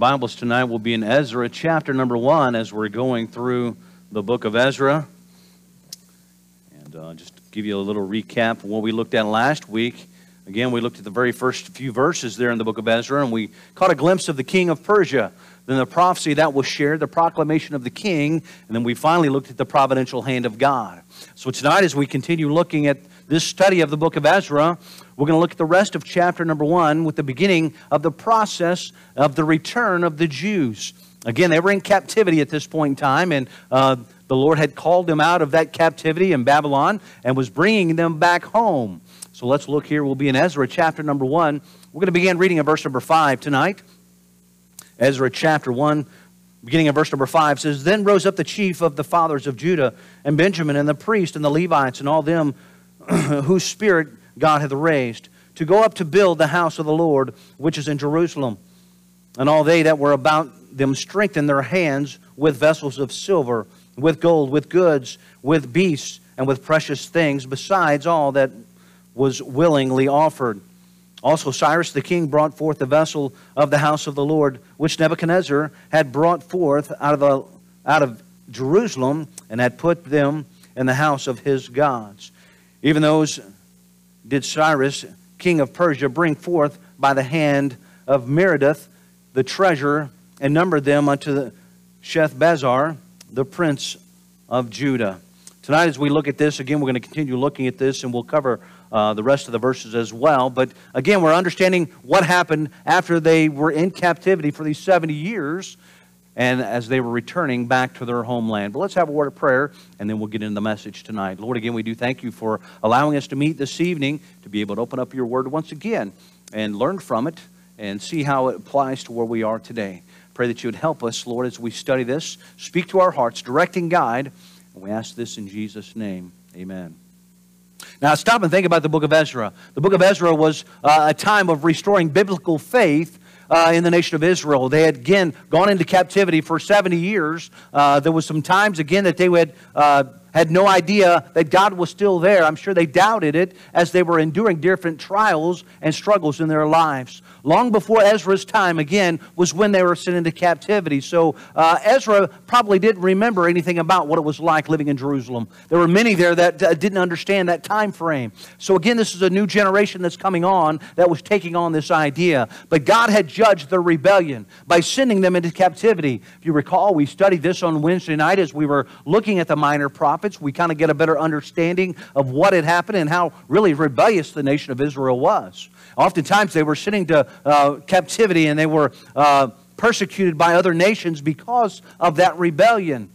Bibles tonight will be in Ezra chapter number one as we're going through the book of Ezra. And uh, just give you a little recap of what we looked at last week. Again, we looked at the very first few verses there in the book of Ezra, and we caught a glimpse of the king of Persia, then the prophecy that was shared, the proclamation of the king, and then we finally looked at the providential hand of God. So tonight, as we continue looking at this study of the book of Ezra, we're going to look at the rest of chapter number one with the beginning of the process of the return of the Jews. Again, they were in captivity at this point in time, and uh, the Lord had called them out of that captivity in Babylon and was bringing them back home. So let's look here. We'll be in Ezra chapter number 1. We're going to begin reading at verse number 5 tonight. Ezra chapter 1, beginning of verse number 5 says, Then rose up the chief of the fathers of Judah and Benjamin and the priest and the Levites and all them whose spirit God hath raised, to go up to build the house of the Lord which is in Jerusalem. And all they that were about them strengthened their hands with vessels of silver, with gold, with goods, with beasts, and with precious things, besides all that was willingly offered. Also, Cyrus the king brought forth the vessel of the house of the Lord, which Nebuchadnezzar had brought forth out of, the, out of Jerusalem, and had put them in the house of his gods. Even those did Cyrus, king of Persia, bring forth by the hand of Merodach the treasure, and numbered them unto the Sheshbazzar, the prince of Judah. Tonight, as we look at this, again, we're going to continue looking at this, and we'll cover uh, the rest of the verses as well. But again, we're understanding what happened after they were in captivity for these 70 years and as they were returning back to their homeland. But let's have a word of prayer, and then we'll get into the message tonight. Lord, again, we do thank you for allowing us to meet this evening to be able to open up your word once again and learn from it and see how it applies to where we are today. Pray that you would help us, Lord, as we study this. Speak to our hearts, direct and guide. And we ask this in Jesus' name. Amen. Now, stop and think about the book of Ezra. The book of Ezra was uh, a time of restoring biblical faith uh, in the nation of Israel. They had again gone into captivity for 70 years. Uh, there was some times again that they had had no idea that God was still there. I'm sure they doubted it as they were enduring different trials and struggles in their lives. Long before Ezra's time, again, was when they were sent into captivity. So uh, Ezra probably didn't remember anything about what it was like living in Jerusalem. There were many there that uh, didn't understand that time frame. So again, this is a new generation that's coming on that was taking on this idea. But God had judged their rebellion by sending them into captivity. If you recall, we studied this on Wednesday night as we were looking at the minor prophets prophets, we kind of get a better understanding of what had happened and how really rebellious the nation of Israel was. Oftentimes, they were sitting to uh, captivity and they were uh, persecuted by other nations because of that rebellion.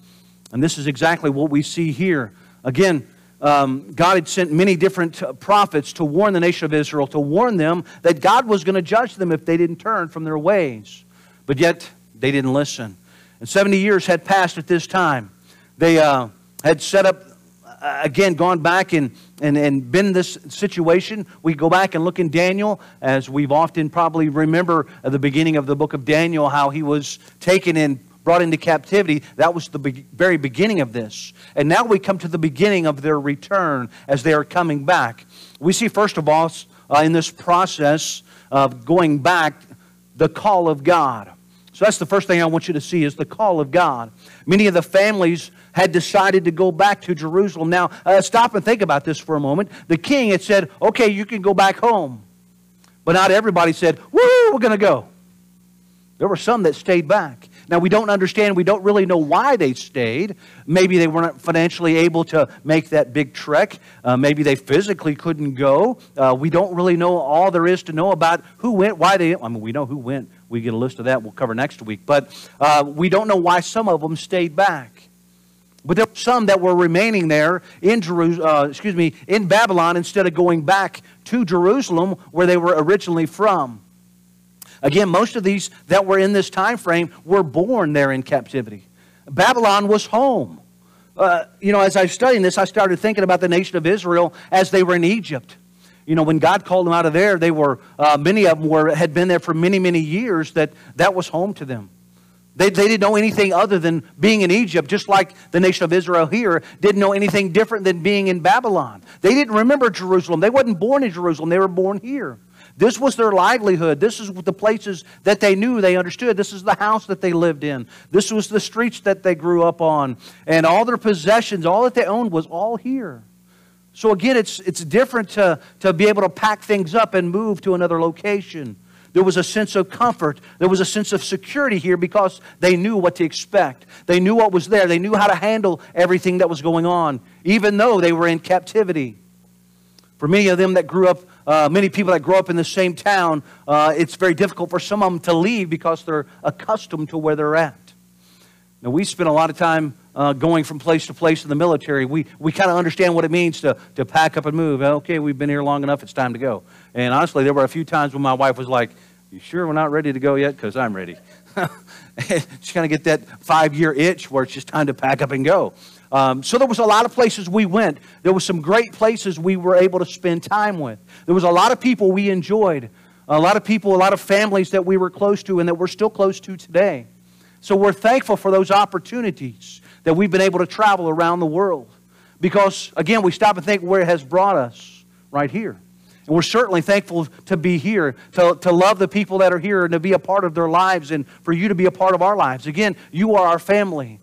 And this is exactly what we see here. Again, um, God had sent many different uh, prophets to warn the nation of Israel, to warn them that God was going to judge them if they didn't turn from their ways. But yet, they didn't listen. And 70 years had passed at this time. They, uh, had set up, uh, again, gone back and, and, and been this situation. We go back and look in Daniel, as we've often probably remember at the beginning of the book of Daniel, how he was taken and brought into captivity. That was the be- very beginning of this. And now we come to the beginning of their return as they are coming back. We see, first of all, uh, in this process of going back, the call of God. So that's the first thing I want you to see is the call of God. Many of the families had decided to go back to Jerusalem. Now, uh, stop and think about this for a moment. The king had said, okay, you can go back home. But not everybody said, woo, we're going to go. There were some that stayed back. Now, we don't understand, we don't really know why they stayed. Maybe they weren't financially able to make that big trek. Uh, maybe they physically couldn't go. Uh, we don't really know all there is to know about who went, why they, I mean, we know who went. We get a list of that we'll cover next week. But uh, we don't know why some of them stayed back. But there were some that were remaining there in Jerusalem, uh, excuse me, in Babylon instead of going back to Jerusalem where they were originally from. Again, most of these that were in this time frame were born there in captivity. Babylon was home. Uh, you know, as I was studying this, I started thinking about the nation of Israel as they were in Egypt. You know, when God called them out of there, they were uh, many of them were had been there for many, many years. That that was home to them. They, they didn't know anything other than being in Egypt, just like the nation of Israel here didn't know anything different than being in Babylon. They didn't remember Jerusalem. They wasn't born in Jerusalem. They were born here. This was their livelihood. This is the places that they knew, they understood. This is the house that they lived in. This was the streets that they grew up on. And all their possessions, all that they owned was all here. So again, it's, it's different to, to be able to pack things up and move to another location. There was a sense of comfort. There was a sense of security here because they knew what to expect. They knew what was there. They knew how to handle everything that was going on, even though they were in captivity. For many of them that grew up, uh, many people that grow up in the same town, uh, it's very difficult for some of them to leave because they're accustomed to where they're at. Now, we spend a lot of time uh, going from place to place in the military. We, we kind of understand what it means to, to pack up and move. Okay, we've been here long enough, it's time to go. And honestly, there were a few times when my wife was like, you sure we're not ready to go yet? Because I'm ready. Just kind of get that five year itch where it's just time to pack up and go. Um, so there was a lot of places we went. There was some great places we were able to spend time with. There was a lot of people we enjoyed. A lot of people, a lot of families that we were close to and that we're still close to today. So we're thankful for those opportunities that we've been able to travel around the world. Because, again, we stop and think where it has brought us right here. And we're certainly thankful to be here, to, to love the people that are here and to be a part of their lives and for you to be a part of our lives. Again, you are our family.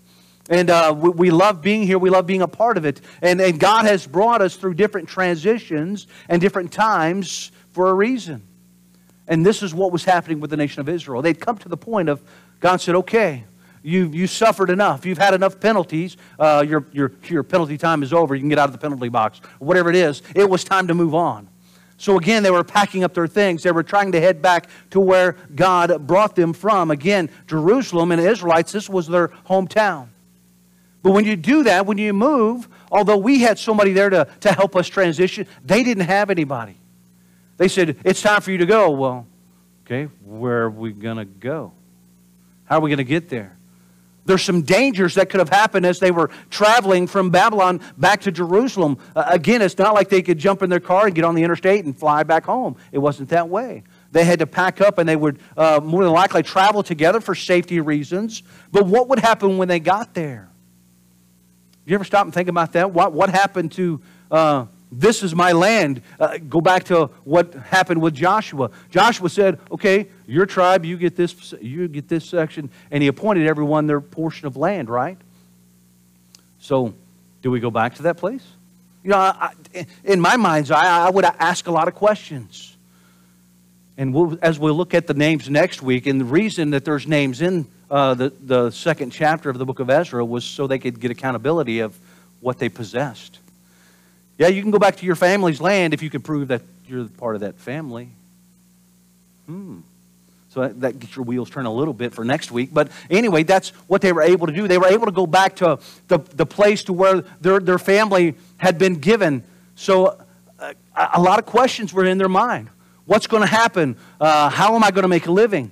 And uh, we, we, love being here. We love being a part of it. And, and God has brought us through different transitions and different times for a reason. And this is what was happening with the nation of Israel. They'd come to the point of God said, okay, you you suffered enough. You've had enough penalties. Uh, your, your, your penalty time is over. You can get out of the penalty box. Whatever it is, it was time to move on. So again, they were packing up their things. They were trying to head back to where God brought them from. Again, Jerusalem and the Israelites, this was their hometown. But when you do that, when you move, although we had somebody there to, to help us transition, they didn't have anybody. They said, It's time for you to go. Well, okay, where are we going to go? How are we going to get there? There's some dangers that could have happened as they were traveling from Babylon back to Jerusalem. Uh, again, it's not like they could jump in their car and get on the interstate and fly back home. It wasn't that way. They had to pack up and they would uh, more than likely travel together for safety reasons. But what would happen when they got there? You ever stop and think about that? What, what happened to uh, this is my land. Uh, go back to what happened with Joshua. Joshua said, "Okay, your tribe, you get this, you get this section," and he appointed everyone their portion of land. Right. So, do we go back to that place? You know, I, in my mind's eye, I would ask a lot of questions. And we'll, as we look at the names next week, and the reason that there's names in uh, the, the second chapter of the book of Ezra was so they could get accountability of what they possessed. Yeah, you can go back to your family's land if you can prove that you're part of that family. Hmm. So that, gets your wheels turning a little bit for next week. But anyway, that's what they were able to do. They were able to go back to the, the place to where their, their family had been given. So uh, a lot of questions were in their mind. What's going to happen? Uh, how am I going to make a living?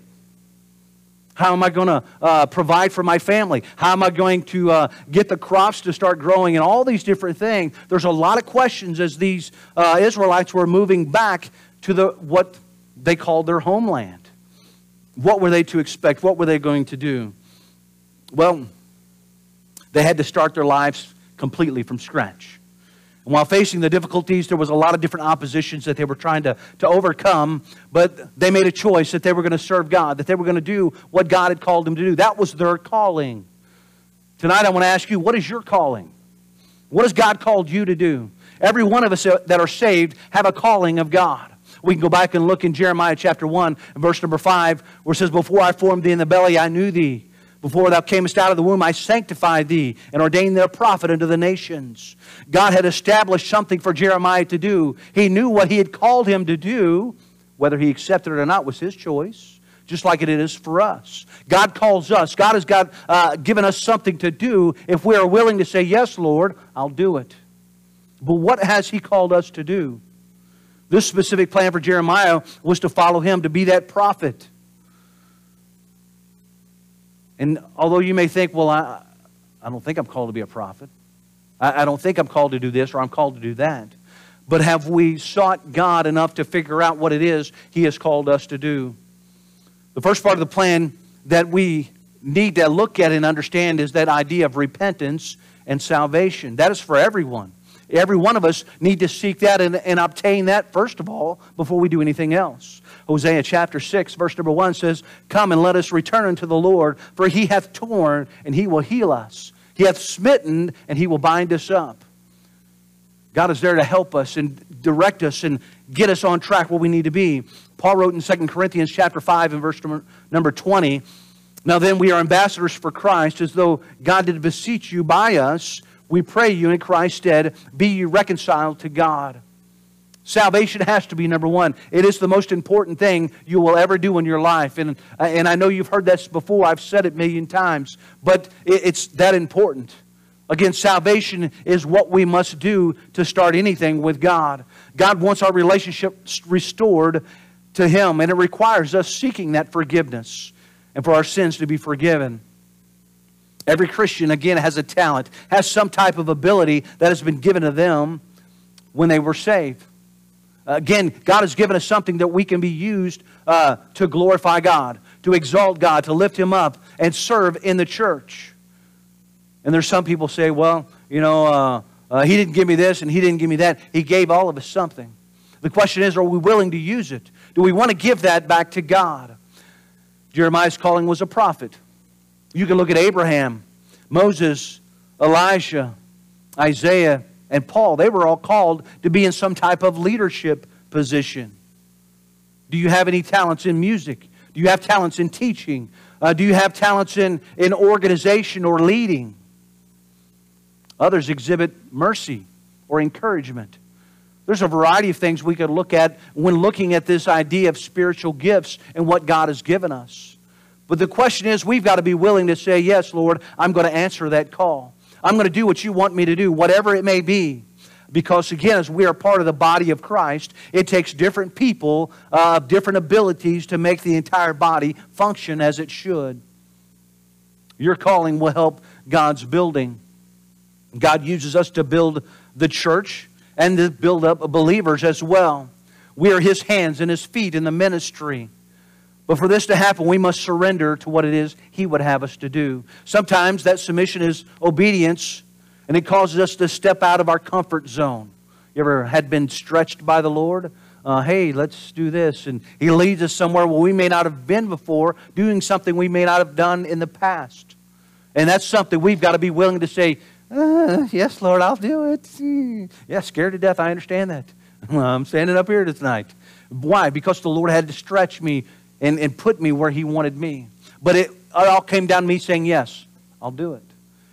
How am I going to uh, provide for my family? How am I going to uh, get the crops to start growing and all these different things? There's a lot of questions as these uh, Israelites were moving back to the, what they called their homeland. What were they to expect? What were they going to do? Well, they had to start their lives completely from scratch. And while facing the difficulties, there was a lot of different oppositions that they were trying to, to overcome, but they made a choice that they were going to serve God, that they were going to do what God had called them to do. That was their calling. Tonight, I want to ask you, what is your calling? What has God called you to do? Every one of us that are saved have a calling of God. We can go back and look in Jeremiah chapter 1, verse number 5, where it says, Before I formed thee in the belly, I knew thee. Before thou camest out of the womb, I sanctified thee and ordained thee a prophet unto the nations. God had established something for Jeremiah to do. He knew what he had called him to do. Whether he accepted it or not was his choice, just like it is for us. God calls us. God has got, uh, given us something to do. If we are willing to say, Yes, Lord, I'll do it. But what has he called us to do? This specific plan for Jeremiah was to follow him, to be that prophet. And although you may think, well, I, I don't think I'm called to be a prophet, I, I don't think I'm called to do this or I'm called to do that. But have we sought God enough to figure out what it is He has called us to do? The first part of the plan that we need to look at and understand is that idea of repentance and salvation. That is for everyone. Every one of us need to seek that and, and obtain that first of all before we do anything else. Hosea chapter 6, verse number 1 says, Come and let us return unto the Lord, for he hath torn and he will heal us. He hath smitten and he will bind us up. God is there to help us and direct us and get us on track where we need to be. Paul wrote in 2 Corinthians chapter 5 and verse number 20, Now then we are ambassadors for Christ, as though God did beseech you by us. We pray you in Christ's stead, be you reconciled to God. Salvation has to be number one. It is the most important thing you will ever do in your life. And, and I know you've heard this before. I've said it a million times. But it's that important. Again, salvation is what we must do to start anything with God. God wants our relationship restored to Him, and it requires us seeking that forgiveness and for our sins to be forgiven. Every Christian, again, has a talent, has some type of ability that has been given to them when they were saved. Again, God has given us something that we can be used uh, to glorify God, to exalt God, to lift Him up, and serve in the church. And there's some people say, well, you know, uh, uh, He didn't give me this and He didn't give me that. He gave all of us something. The question is, are we willing to use it? Do we want to give that back to God? Jeremiah's calling was a prophet. You can look at Abraham, Moses, Elijah, Isaiah, and Paul. They were all called to be in some type of leadership position. Do you have any talents in music? Do you have talents in teaching? Uh, do you have talents in, in organization or leading? Others exhibit mercy or encouragement. There's a variety of things we could look at when looking at this idea of spiritual gifts and what God has given us. But the question is, we've got to be willing to say, Yes, Lord, I'm going to answer that call. I'm going to do what you want me to do, whatever it may be. Because again, as we are part of the body of Christ, it takes different people uh, of different abilities to make the entire body function as it should. Your calling will help God's building. God uses us to build the church and to build up believers as well. We are His hands and His feet in the ministry. But for this to happen, we must surrender to what it is He would have us to do. Sometimes that submission is obedience, and it causes us to step out of our comfort zone. You ever had been stretched by the Lord? Uh, hey, let's do this. And He leads us somewhere where we may not have been before, doing something we may not have done in the past. And that's something we've got to be willing to say, uh, yes, Lord, I'll do it. Yeah, scared to death. I understand that. I'm standing up here tonight. Why? Because the Lord had to stretch me and, and put me where He wanted me. But it, it all came down to me saying, Yes, I'll do it.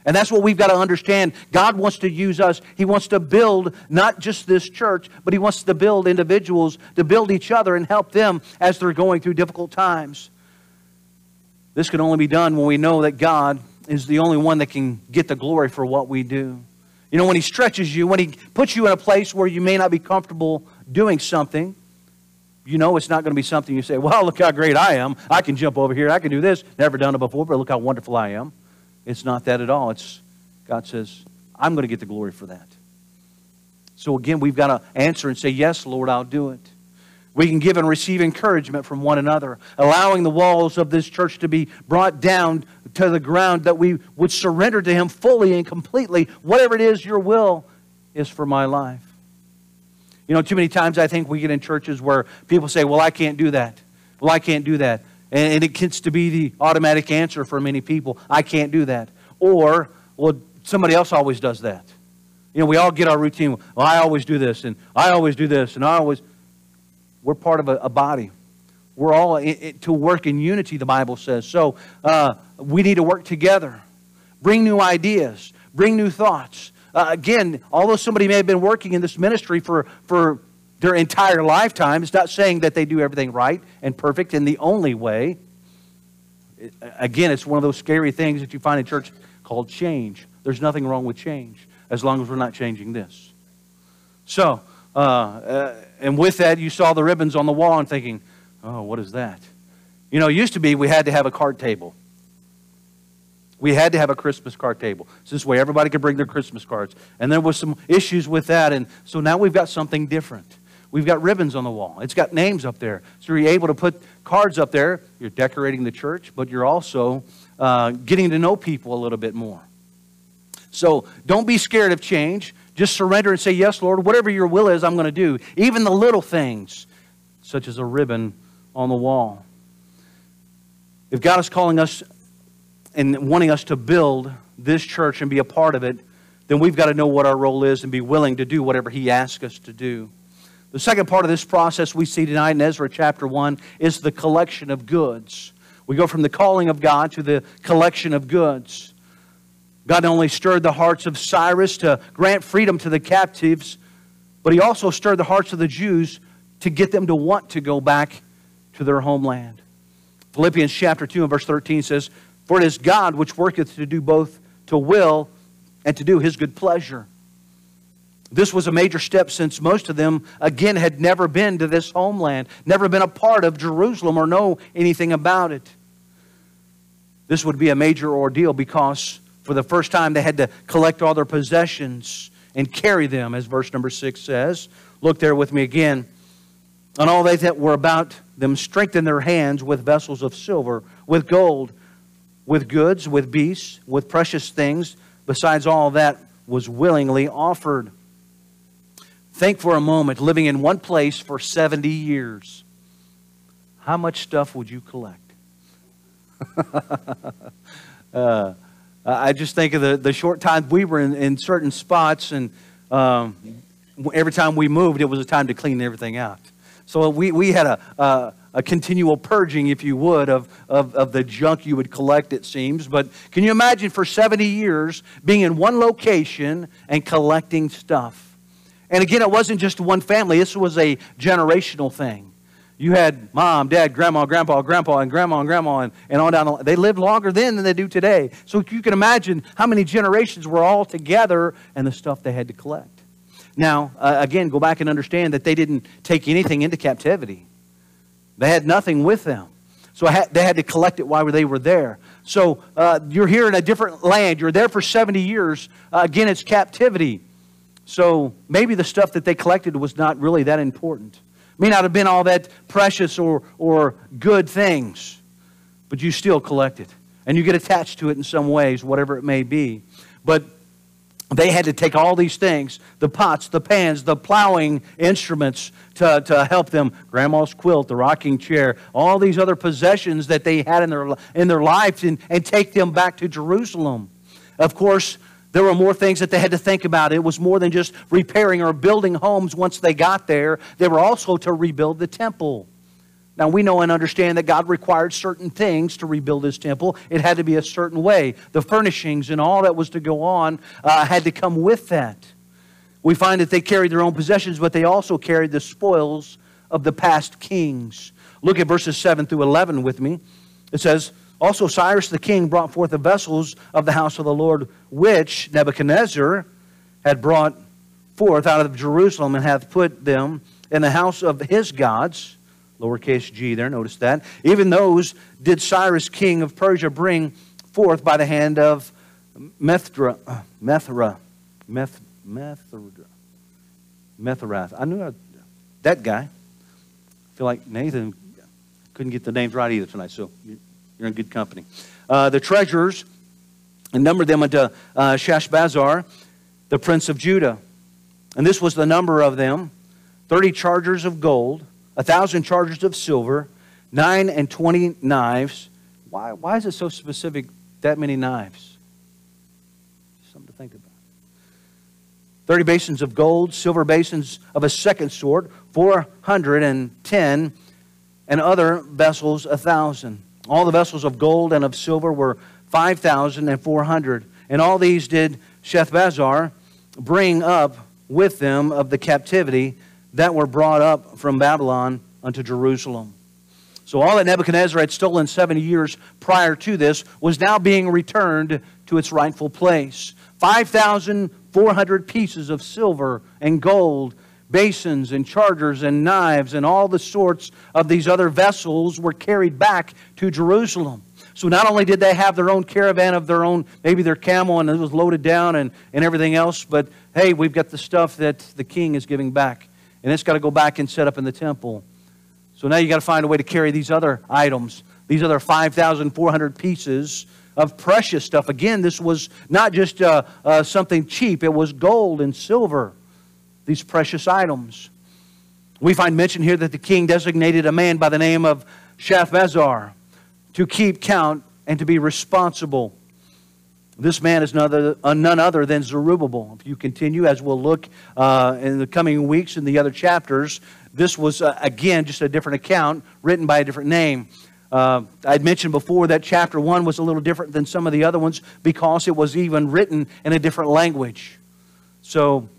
And that's what we've got to understand. God wants to use us. He wants to build not just this church, but He wants to build individuals, to build each other and help them as they're going through difficult times. This can only be done when we know that God is the only one that can get the glory for what we do. You know, when He stretches you, when He puts you in a place where you may not be comfortable doing something, you know it's not going to be something you say, well, look how great I am. I can jump over here. I can do this. Never done it before, but look how wonderful I am. It's not that at all. It's God says, I'm going to get the glory for that. So again, we've got to answer and say, yes, Lord, I'll do it. We can give and receive encouragement from one another, allowing the walls of this church to be brought down to the ground that we would surrender to Him fully and completely. Whatever it is your will is for my life. You know, too many times I think we get in churches where people say, Well, I can't do that. Well, I can't do that. And it gets to be the automatic answer for many people I can't do that. Or, well, somebody else always does that. You know, we all get our routine. Well, I always do this, and I always do this, and I always. We're part of a, a body. We're all in, in, to work in unity, the Bible says. So uh, we need to work together. Bring new ideas, bring new thoughts. Uh, again, although somebody may have been working in this ministry for, for their entire lifetime, it's not saying that they do everything right and perfect in the only way. It, again, it's one of those scary things that you find in church called change. There's nothing wrong with change as long as we're not changing this. So, uh, uh, and with that, you saw the ribbons on the wall and thinking, oh, what is that? You know, it used to be we had to have a card table. We had to have a Christmas card table. So this way everybody could bring their Christmas cards. And there was some issues with that. And so now we've got something different. We've got ribbons on the wall. It's got names up there. So you're able to put cards up there. You're decorating the church, but you're also uh, getting to know people a little bit more. So don't be scared of change. Just surrender and say, Yes, Lord, whatever your will is, I'm going to do. Even the little things, such as a ribbon on the wall. If God is calling us and wanting us to build this church and be a part of it, then we've got to know what our role is and be willing to do whatever He asks us to do. The second part of this process we see tonight in Ezra chapter 1 is the collection of goods. We go from the calling of God to the collection of goods. God not only stirred the hearts of Cyrus to grant freedom to the captives, but he also stirred the hearts of the Jews to get them to want to go back to their homeland. Philippians chapter 2 and verse 13 says, For it is God which worketh to do both to will and to do his good pleasure. This was a major step since most of them, again, had never been to this homeland, never been a part of Jerusalem or know anything about it. This would be a major ordeal because for the first time they had to collect all their possessions and carry them, as verse number 6 says. Look there with me again. And all they that were about them strengthened their hands with vessels of silver, with gold, with goods, with beasts, with precious things, besides all that was willingly offered. Think for a moment, living in one place for 70 years. How much stuff would you collect? uh, I just think of the, the short time we were in, in certain spots, and um, every time we moved, it was a time to clean everything out. So we, we had a, a, a, continual purging, if you would, of, of, of the junk you would collect, it seems. But can you imagine for 70 years being in one location and collecting stuff? And again, it wasn't just one family, this was a generational thing. You had mom, dad, grandma, grandpa, grandpa, and grandma and grandma, and, and on down the line. They lived longer then than they do today. So you can imagine how many generations were all together and the stuff they had to collect. Now, uh, again, go back and understand that they didn't take anything into captivity, they had nothing with them. So they had to collect it while they were there. So uh, you're here in a different land. You're there for 70 years. Uh, again, it's captivity. So maybe the stuff that they collected was not really that important may not have been all that precious or, or good things, but you still collect it. And you get attached to it in some ways, whatever it may be. But they had to take all these things the pots, the pans, the plowing instruments to, to help them, grandma's quilt, the rocking chair, all these other possessions that they had in their, in their lives, and, and take them back to Jerusalem. Of course, there were more things that they had to think about. It was more than just repairing or building homes once they got there. They were also to rebuild the temple. Now, we know and understand that God required certain things to rebuild his temple. It had to be a certain way. The furnishings and all that was to go on uh, had to come with that. We find that they carried their own possessions, but they also carried the spoils of the past kings. Look at verses 7 through 11 with me. It says, also, Cyrus the king brought forth the vessels of the house of the Lord, which Nebuchadnezzar had brought forth out of Jerusalem and hath put them in the house of his gods. Lowercase g there, notice that. Even those did Cyrus king of Persia bring forth by the hand of Methra, Methra, Meth, Methra, Methrath. I knew I, that guy. I feel like Nathan couldn't get the names right either tonight, so you're in good company. Uh, the treasurers, and numbered them unto uh, Shashbazzar, the prince of Judah. And this was the number of them 30 chargers of gold, a thousand chargers of silver, nine and twenty knives. Why, why is it so specific, that many knives? Something to think about. 30 basins of gold, silver basins of a second sort, 410, and other vessels, a thousand. All the vessels of gold and of silver were 5,400. And all these did Sheshbazzar bring up with them of the captivity that were brought up from Babylon unto Jerusalem. So all that Nebuchadnezzar had stolen 70 years prior to this was now being returned to its rightful place. 5,400 pieces of silver and gold basins and chargers and knives and all the sorts of these other vessels were carried back to Jerusalem. So not only did they have their own caravan of their own, maybe their camel and it was loaded down and, and everything else, but hey, we've got the stuff that the king is giving back. And it's got to go back and set up in the temple. So now you got to find a way to carry these other items, these other 5,400 pieces of precious stuff. Again, this was not just uh, uh, something cheap, it was gold and silver, these precious items. We find mention here that the king designated a man by the name of Shaphnazar to keep count and to be responsible. This man is none other, uh, none other than Zerubbabel. If you continue, as we'll look uh, in the coming weeks in the other chapters, this was, uh, again, just a different account written by a different name. Uh, I'd mentioned before that chapter 1 was a little different than some of the other ones because it was even written in a different language. So,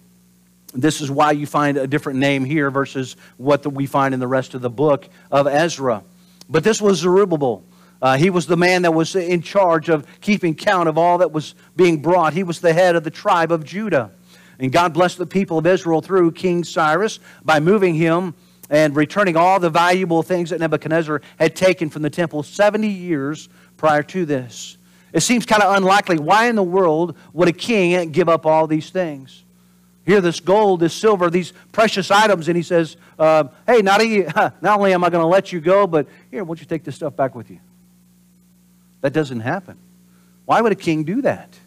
this is why you find a different name here versus what the, we find in the rest of the book of Ezra. But this was Zerubbabel. Uh, he was the man that was in charge of keeping count of all that was being brought. He was the head of the tribe of Judah. And God blessed the people of Israel through King Cyrus by moving him and returning all the valuable things that Nebuchadnezzar had taken from the temple 70 years prior to this. It seems kind of unlikely. Why in the world would a king give up all these things? Here, this gold, this silver, these precious items, and he says, uh, Hey, not, a, not only am I going to let you go, but here, why don't you take this stuff back with you? That doesn't happen. Why would a king do that?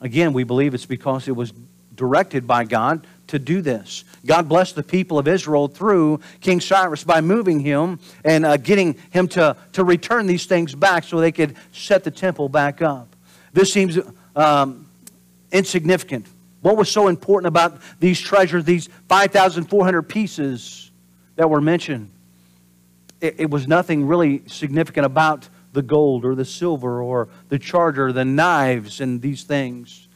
Again, we believe it's because it was directed by God to do this. God blessed the people of Israel through King Cyrus by moving him and uh, getting him to, to return these things back so they could set the temple back up. This seems um, insignificant. What was so important about these treasures, these 5,400 pieces that were mentioned? It, it was nothing really significant about the gold or the silver or the charger, the knives, and these things.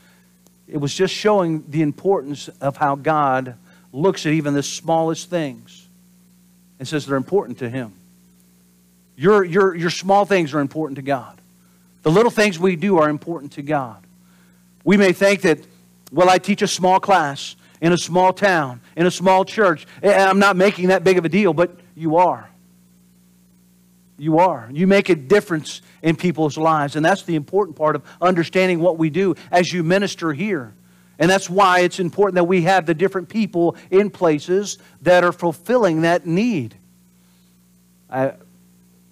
It was just showing the importance of how God looks at even the smallest things and says they're important to Him. Your, your, your small things are important to God. The little things we do are important to God. We may think that, well, I teach a small class in a small town, in a small church, and I'm not making that big of a deal, but you are. You are. You make a difference in people's lives. And that's the important part of understanding what we do as you minister here. And that's why it's important that we have the different people in places that are fulfilling that need. I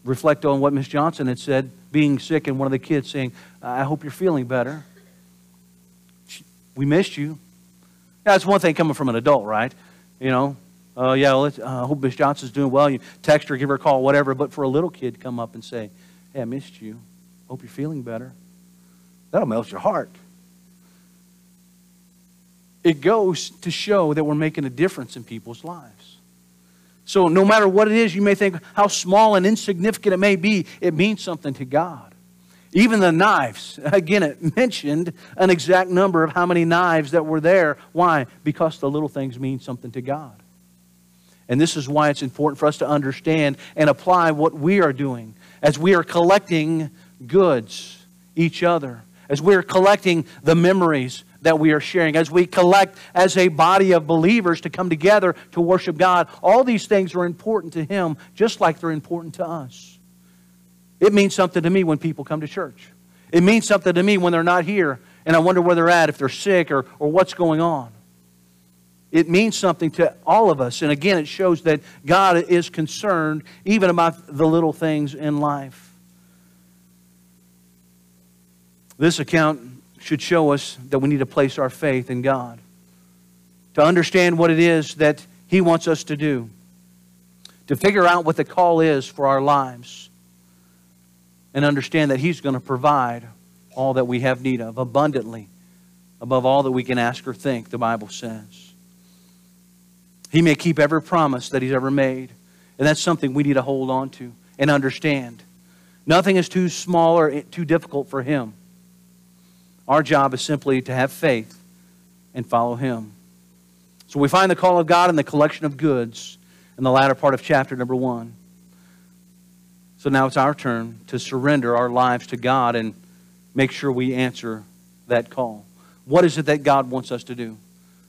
reflect on what Miss Johnson had said, being sick, and one of the kids saying, I hope you're feeling better. We missed you. That's one thing coming from an adult, right? You know, Oh, yeah, well, uh, I hope Miss Johnson's doing well. You text her, give her a call, whatever. But for a little kid come up and say, hey, I missed you. Hope you're feeling better. That'll melt your heart. It goes to show that we're making a difference in people's lives. So no matter what it is, you may think how small and insignificant it may be, it means something to God. Even the knives, again, it mentioned an exact number of how many knives that were there. Why? Because the little things mean something to God. And this is why it's important for us to understand and apply what we are doing as we are collecting goods, each other, as we are collecting the memories that we are sharing, as we collect as a body of believers to come together to worship God. All these things are important to Him just like they're important to us. It means something to me when people come to church. It means something to me when they're not here and I wonder where they're at, if they're sick or, or what's going on. It means something to all of us. And again, it shows that God is concerned even about the little things in life. This account should show us that we need to place our faith in God, to understand what it is that He wants us to do, to figure out what the call is for our lives, and understand that He's going to provide all that we have need of abundantly, above all that we can ask or think, the Bible says. He may keep every promise that He's ever made. And that's something we need to hold on to and understand. Nothing is too small or too difficult for Him. Our job is simply to have faith and follow Him. So we find the call of God in the collection of goods in the latter part of chapter number one. So now it's our turn to surrender our lives to God and make sure we answer that call. What is it that God wants us to do?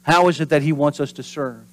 How is it that He wants us to serve?